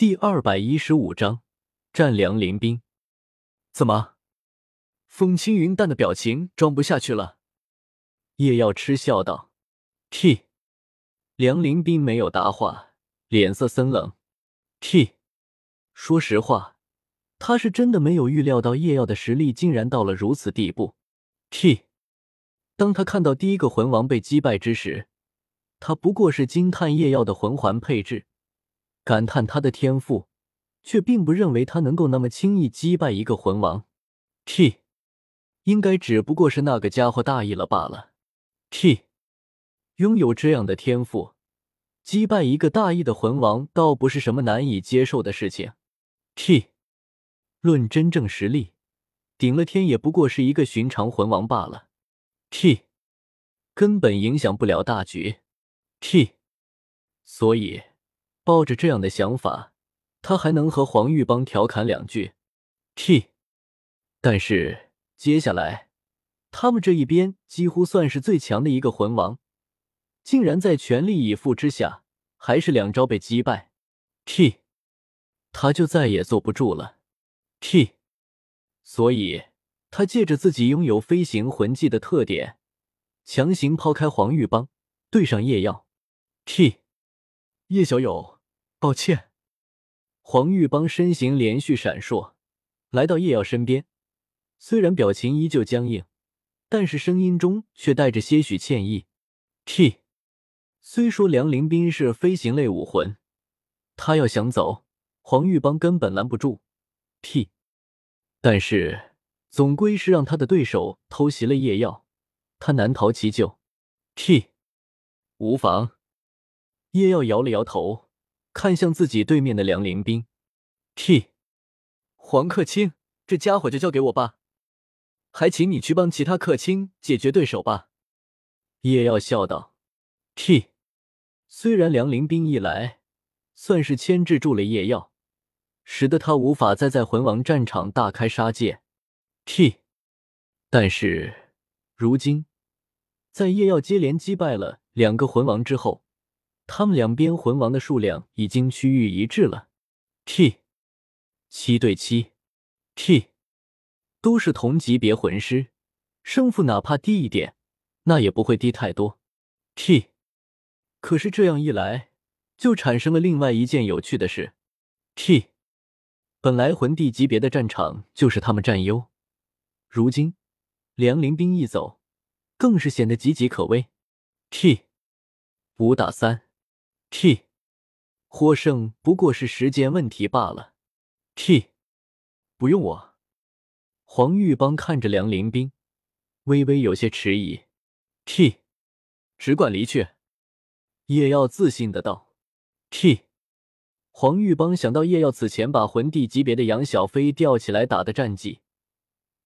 第二百一十五章战梁林兵。怎么？风轻云淡的表情装不下去了。叶耀嗤笑道：“T。”梁林兵没有答话，脸色森冷。T。说实话，他是真的没有预料到叶耀的实力竟然到了如此地步。T。当他看到第一个魂王被击败之时，他不过是惊叹叶耀的魂环配置。感叹他的天赋，却并不认为他能够那么轻易击败一个魂王。T，应该只不过是那个家伙大意了罢了。T，拥有这样的天赋，击败一个大意的魂王，倒不是什么难以接受的事情。T，论真正实力，顶了天也不过是一个寻常魂王罢了。T，根本影响不了大局。T，所以。抱着这样的想法，他还能和黄玉邦调侃两句。T，但是接下来，他们这一边几乎算是最强的一个魂王，竟然在全力以赴之下，还是两招被击败。T，他就再也坐不住了。T，所以他借着自己拥有飞行魂技的特点，强行抛开黄玉邦，对上叶耀。T，叶小友。抱歉，黄玉邦身形连续闪烁，来到叶耀身边。虽然表情依旧僵硬，但是声音中却带着些许歉意。T，虽说梁林斌是飞行类武魂，他要想走，黄玉邦根本拦不住。T，但是总归是让他的对手偷袭了叶耀，他难逃其咎。T，无妨。叶耀摇了摇头。看向自己对面的梁林兵，T，黄克清，这家伙就交给我吧，还请你去帮其他客卿解决对手吧。叶耀笑道：“T，虽然梁林兵一来，算是牵制住了叶耀，使得他无法再在魂王战场大开杀戒，T，但是如今，在叶耀接连击败了两个魂王之后。”他们两边魂王的数量已经趋于一致了，T 七对七，T 都是同级别魂师，胜负哪怕低一点，那也不会低太多，T。可是这样一来，就产生了另外一件有趣的事，T。本来魂帝级别的战场就是他们占优，如今梁林兵一走，更是显得岌岌可危，T 五打三。T，获胜不过是时间问题罢了。T，不用我。黄玉邦看着梁林兵，微微有些迟疑。T，只管离去。叶耀自信的道。T，黄玉邦想到叶耀此前把魂帝级别的杨小飞吊起来打的战绩，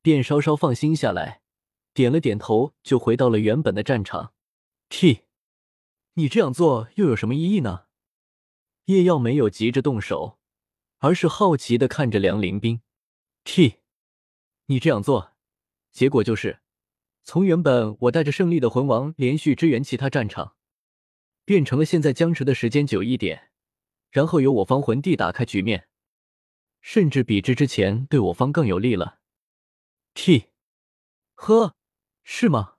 便稍稍放心下来，点了点头，就回到了原本的战场。T。你这样做又有什么意义呢？叶耀没有急着动手，而是好奇的看着梁林兵。T，你这样做，结果就是从原本我带着胜利的魂王连续支援其他战场，变成了现在僵持的时间久一点，然后由我方魂帝打开局面，甚至比之之前对我方更有利了。T，呵，是吗？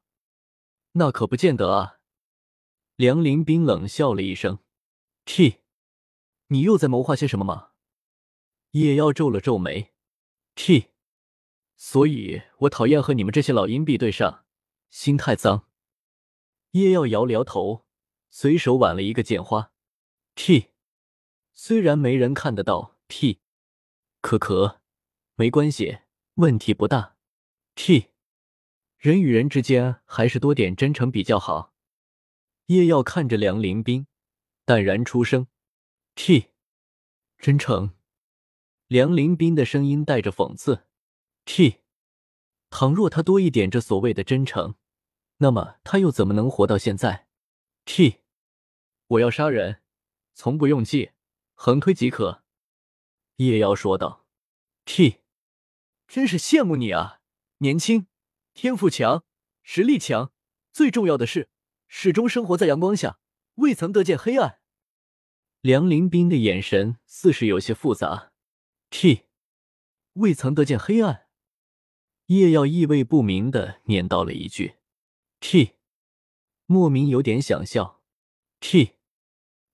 那可不见得啊。梁林冰冷笑了一声：“T，你又在谋划些什么吗？”叶耀皱了皱眉：“T，所以我讨厌和你们这些老阴币对上，心太脏。”叶耀摇了摇头，随手挽了一个剑花：“T，虽然没人看得到，T，可可，没关系，问题不大。T，人与人之间还是多点真诚比较好。”叶耀看着梁林斌，淡然出声：“T，真诚。”梁林斌的声音带着讽刺：“T，倘若他多一点这所谓的真诚，那么他又怎么能活到现在？”T，我要杀人，从不用计，横推即可。”叶耀说道。“T，真是羡慕你啊，年轻，天赋强，实力强，最重要的是。”始终生活在阳光下，未曾得见黑暗。梁林斌的眼神似是有些复杂。T，未曾得见黑暗。叶耀意味不明的念叨了一句。T，莫名有点想笑。T，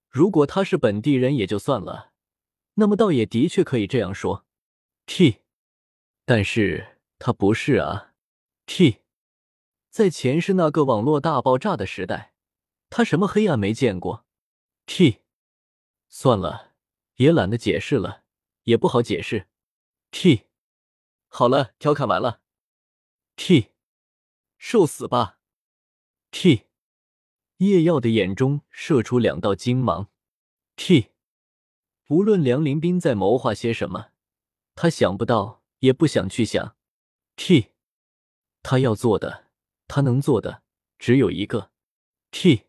如果他是本地人也就算了，那么倒也的确可以这样说。T，但是他不是啊。T，在前世那个网络大爆炸的时代，他什么黑暗没见过？T。算了，也懒得解释了，也不好解释。T，好了，调侃完了。T，受死吧。T，叶耀的眼中射出两道金芒。T，无论梁林斌在谋划些什么，他想不到，也不想去想。T，他要做的，他能做的只有一个。T，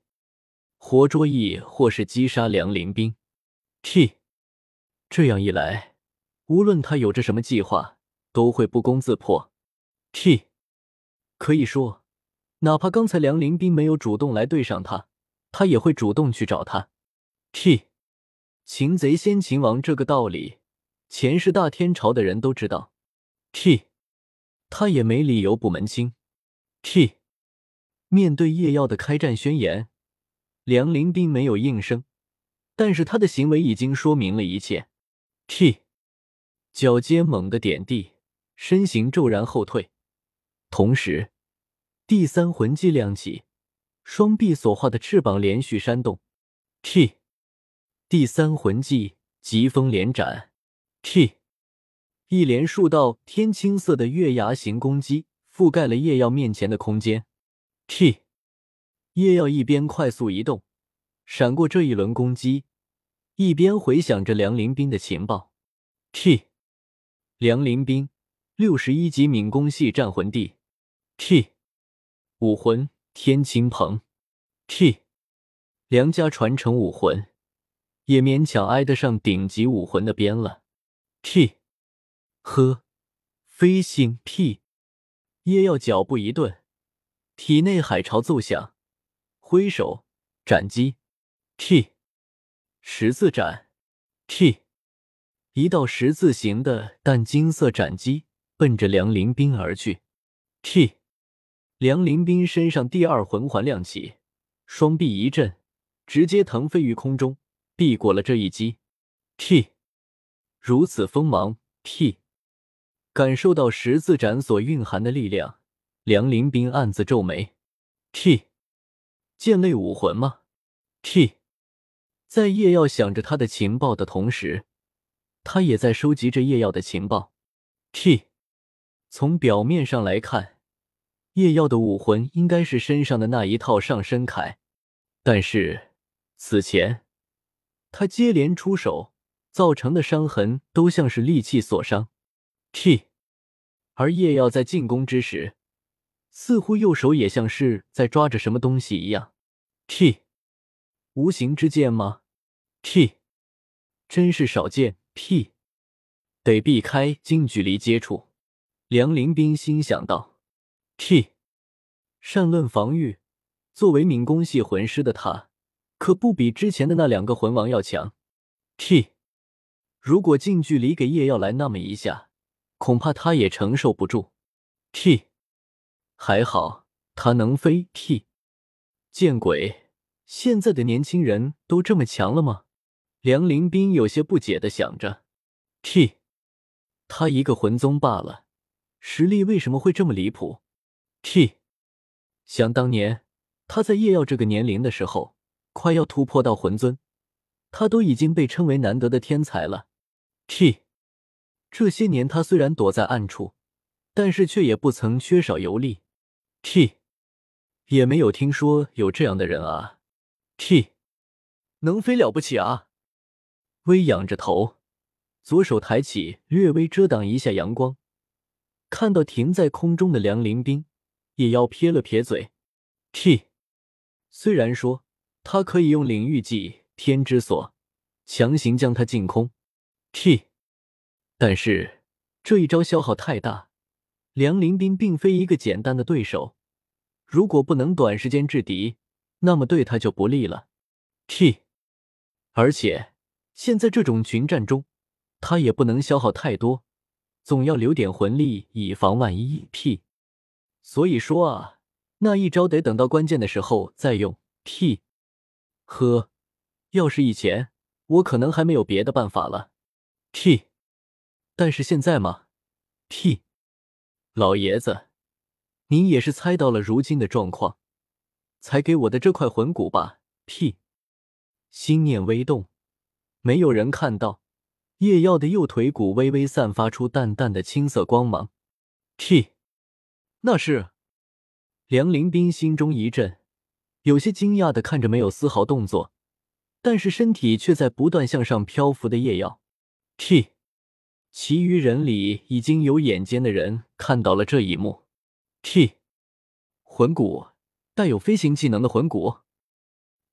活捉亦或是击杀梁林斌。T，这样一来，无论他有着什么计划，都会不攻自破。T，可以说，哪怕刚才梁林斌没有主动来对上他，他也会主动去找他。T，擒贼先擒王这个道理，前世大天朝的人都知道。T，他也没理由不门清。T，面对叶耀的开战宣言，梁林并没有应声。但是他的行为已经说明了一切。T，脚尖猛地点地，身形骤然后退，同时第三魂技亮起，双臂所化的翅膀连续扇动。T，第三魂技疾风连斩。T，一连数道天青色的月牙形攻击覆盖了叶耀面前的空间。T，叶耀一边快速移动。闪过这一轮攻击，一边回想着梁林斌的情报。T，梁林斌，六十一级敏攻系战魂帝。T，武魂天青鹏。T，梁家传承武魂，也勉强挨得上顶级武魂的边了。T，呵，飞行 P，叶耀脚步一顿，体内海潮奏响，挥手斩击。T，十字斩，T，一道十字形的淡金色斩击奔着梁林斌而去。T，梁林斌身上第二魂环亮起，双臂一震，直接腾飞于空中，避过了这一击。T，如此锋芒。T，感受到十字斩所蕴含的力量，梁林斌暗自皱眉。T，剑类武魂吗？T。在叶耀想着他的情报的同时，他也在收集着叶耀的情报。T，从表面上来看，叶耀的武魂应该是身上的那一套上身铠，但是此前他接连出手造成的伤痕都像是利器所伤。T，而叶耀在进攻之时，似乎右手也像是在抓着什么东西一样。T，无形之剑吗？T，真是少见。P，得避开近距离接触。梁林斌心想到。T，善论防御，作为敏攻系魂师的他，可不比之前的那两个魂王要强。T，如果近距离给叶耀来那么一下，恐怕他也承受不住。T，还好他能飞。T，见鬼！现在的年轻人都这么强了吗？梁林斌有些不解的想着：“T，他一个魂宗罢了，实力为什么会这么离谱？”T，想当年他在叶耀这个年龄的时候，快要突破到魂尊，他都已经被称为难得的天才了。T，这些年他虽然躲在暗处，但是却也不曾缺少游历。T，也没有听说有这样的人啊。T，能飞了不起啊！微仰着头，左手抬起，略微遮挡一下阳光。看到停在空中的梁林斌，也要撇了撇嘴。T，虽然说他可以用领域技天之锁强行将他禁空，T，但是这一招消耗太大，梁林斌并非一个简单的对手。如果不能短时间制敌，那么对他就不利了。T，而且。现在这种群战中，他也不能消耗太多，总要留点魂力以防万一。屁！所以说啊，那一招得等到关键的时候再用。T，！呵，要是以前，我可能还没有别的办法了。屁！但是现在嘛，屁！老爷子，您也是猜到了如今的状况，才给我的这块魂骨吧？屁！心念微动，没有人看到叶耀的右腿骨微微散发出淡淡的青色光芒。屁！那是梁林斌心中一震，有些惊讶的看着没有丝毫动作，但是身体却在不断向上漂浮的叶耀。屁！其余人里已经有眼尖的人看到了这一幕。T，魂骨，带有飞行技能的魂骨。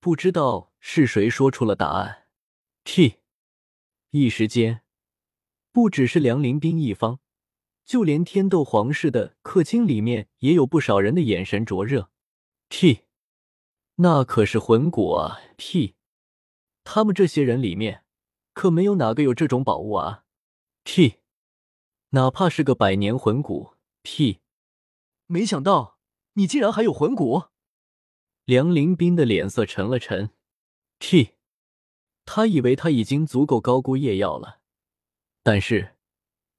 不知道是谁说出了答案。T，一时间，不只是梁林兵一方，就连天斗皇室的客卿里面也有不少人的眼神灼热。T，那可是魂骨啊！T，他们这些人里面可没有哪个有这种宝物啊！屁！哪怕是个百年魂骨，屁！没想到你竟然还有魂骨。梁林斌的脸色沉了沉。屁！他以为他已经足够高估叶耀了，但是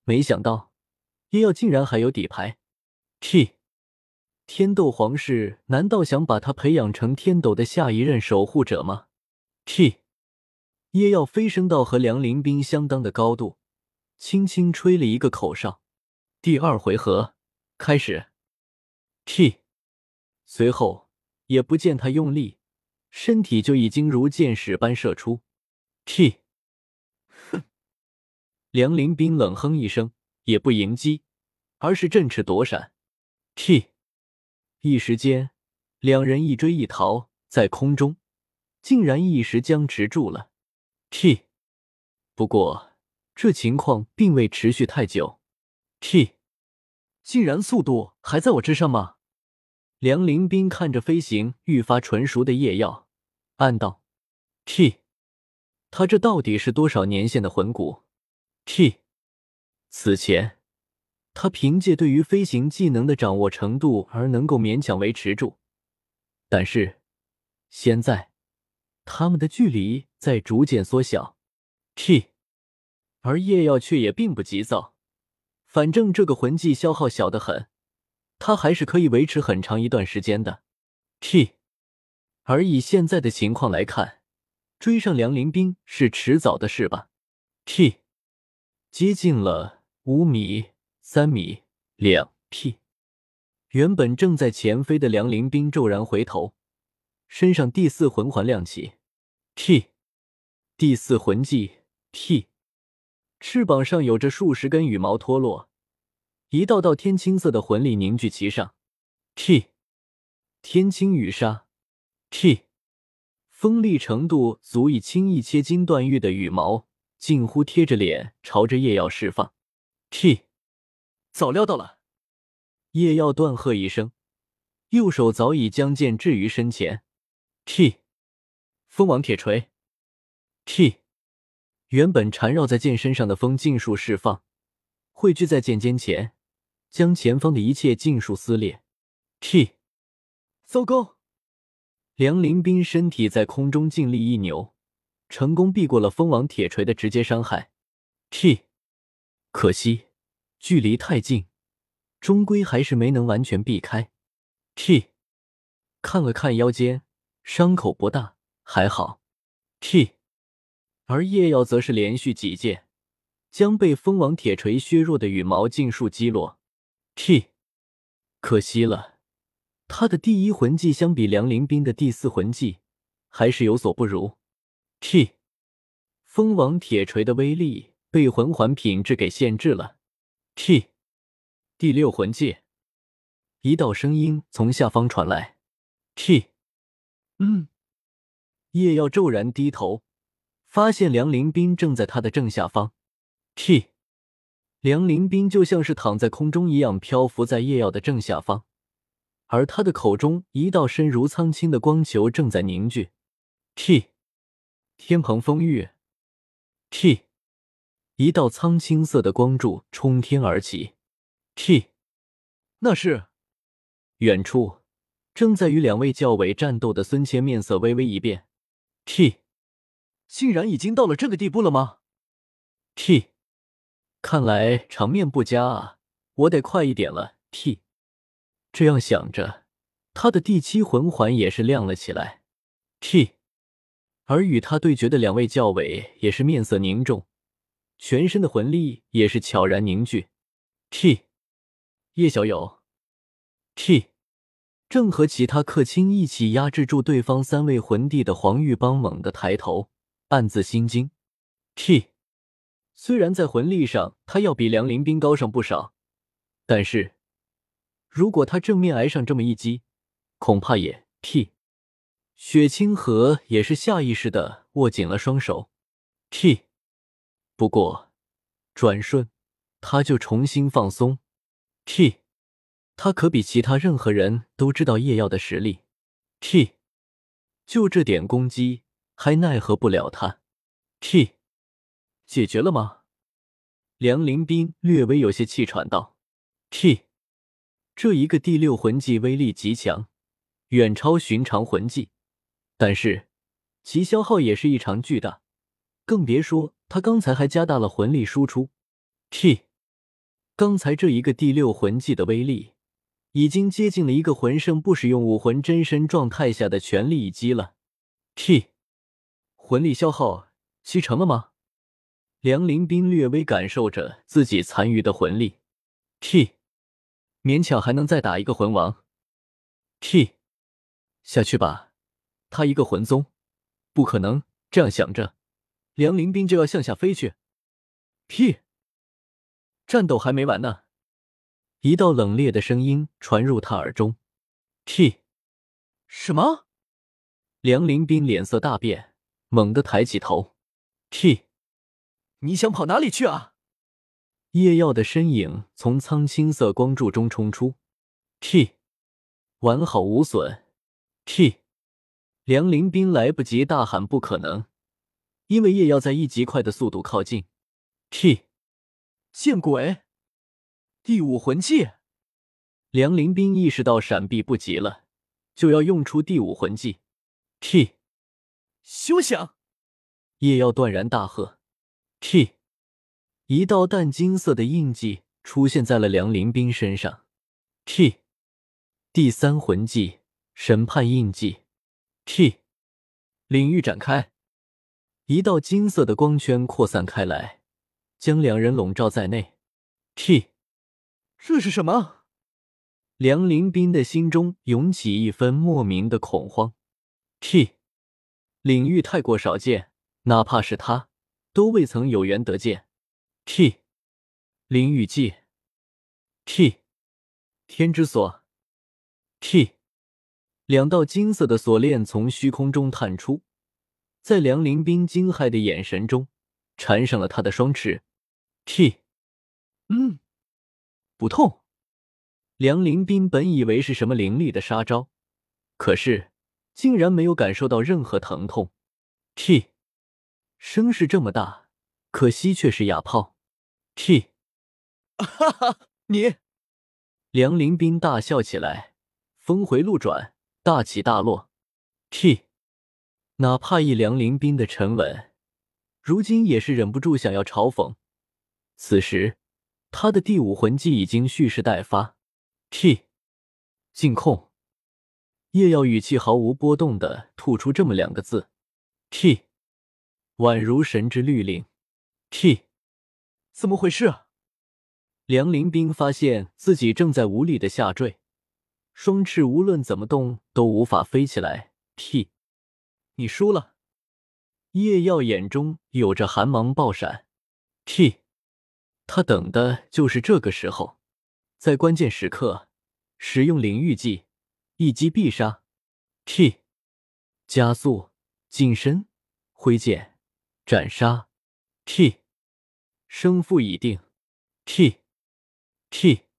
没想到叶耀竟然还有底牌。屁！天斗皇室难道想把他培养成天斗的下一任守护者吗？屁！叶耀飞升到和梁林斌相当的高度。轻轻吹了一个口哨，第二回合开始。T，随后也不见他用力，身体就已经如箭矢般射出。T，哼！梁林斌冷哼一声，也不迎击，而是振翅躲闪。T，一时间，两人一追一逃，在空中竟然一时僵持住了。T，不过。这情况并未持续太久，T，竟然速度还在我之上吗？梁林斌看着飞行愈发纯熟的叶耀，暗道：T，他这到底是多少年限的魂骨？T，此前他凭借对于飞行技能的掌握程度而能够勉强维持住，但是现在他们的距离在逐渐缩小，T。而叶耀却也并不急躁，反正这个魂技消耗小得很，他还是可以维持很长一段时间的。T，而以现在的情况来看，追上梁林兵是迟早的事吧？T，接近了五米、三米、两 T，原本正在前飞的梁林兵骤然回头，身上第四魂环亮起。T，第四魂技 T。翅膀上有着数十根羽毛脱落，一道道天青色的魂力凝聚其上。T，天青羽纱。T，锋利程度足以轻易切金断玉的羽毛，近乎贴着脸朝着叶耀释放。T，早料到了。叶耀断喝一声，右手早已将剑置于身前。T，风王铁锤。T。原本缠绕在剑身上的风尽数释放，汇聚在剑尖前，将前方的一切尽数撕裂。T，糟糕！梁林斌身体在空中尽力一扭，成功避过了风王铁锤的直接伤害。T，可惜距离太近，终归还是没能完全避开。T，看了看腰间，伤口不大，还好。T。而叶耀则是连续几剑，将被风王铁锤削弱的羽毛尽数击落。T，可惜了，他的第一魂技相比梁林斌的第四魂技还是有所不如。T，风王铁锤的威力被魂环品质给限制了。T，第六魂技，一道声音从下方传来。T，嗯，叶耀骤然低头。发现梁林斌正在他的正下方，T，梁林斌就像是躺在空中一样漂浮在叶耀的正下方，而他的口中一道深如苍青的光球正在凝聚，T，天蓬风玉，T，一道苍青色的光柱冲天而起。T，那是。远处正在与两位教委战斗的孙谦面色微微一变。T，竟然已经到了这个地步了吗？T，看来场面不佳啊，我得快一点了。T，这样想着，他的第七魂环也是亮了起来。T。而与他对决的两位教委也是面色凝重，全身的魂力也是悄然凝聚。T，叶小友，T，正和其他客卿一起压制住对方三位魂帝的黄玉邦猛地抬头，暗自心惊。T，虽然在魂力上他要比梁林斌高上不少，但是如果他正面挨上这么一击，恐怕也 T。雪清河也是下意识的握紧了双手，T。不过转瞬他就重新放松，T。他可比其他任何人都知道叶耀的实力，T。就这点攻击还奈何不了他，T。解决了吗？梁林斌略微有些气喘道：“T。这一个第六魂技威力极强，远超寻常魂技。”但是，其消耗也是异常巨大，更别说他刚才还加大了魂力输出。T，刚才这一个第六魂技的威力，已经接近了一个魂圣不使用武魂真身状态下的全力一击了。T，魂力消耗七成了吗？梁林斌略微感受着自己残余的魂力。T，勉强还能再打一个魂王。T，下去吧。他一个魂宗，不可能这样想着。梁林斌就要向下飞去。，T，！战斗还没完呢！一道冷冽的声音传入他耳中。T，什么？梁林斌脸色大变，猛地抬起头。T，你想跑哪里去啊？叶耀的身影从苍青色光柱中冲出。T，完好无损。T。梁林斌来不及大喊“不可能”，因为叶耀在一极快的速度靠近。T，见鬼！第五魂技。梁林斌意识到闪避不及了，就要用出第五魂技。T，休想！叶耀断然大喝。T，一道淡金色的印记出现在了梁林斌身上。T，第三魂技审判印记。T，领域展开，一道金色的光圈扩散开来，将两人笼罩在内。T，这是什么？梁林斌的心中涌起一分莫名的恐慌。T，领域太过少见，哪怕是他都未曾有缘得见。T，领域技。T，天之锁。T。两道金色的锁链从虚空中探出，在梁林斌惊骇的眼神中缠上了他的双翅。T，嗯，不痛。梁林斌本以为是什么凌厉的杀招，可是竟然没有感受到任何疼痛。T，声势这么大，可惜却是哑炮。T，哈哈，你！梁林斌大笑起来，峰回路转。大起大落，T，哪怕一梁林斌的沉稳，如今也是忍不住想要嘲讽。此时，他的第五魂技已经蓄势待发，T，禁控。叶耀语气毫无波动的吐出这么两个字，T，宛如神之律令，T，怎么回事啊？梁林冰发现自己正在无力的下坠。双翅无论怎么动都无法飞起来。T，你输了。叶耀眼中有着寒芒爆闪。T，他等的就是这个时候，在关键时刻使用领域技，一击必杀。T，加速，近身，挥剑，斩杀。T，胜负已定。T，T。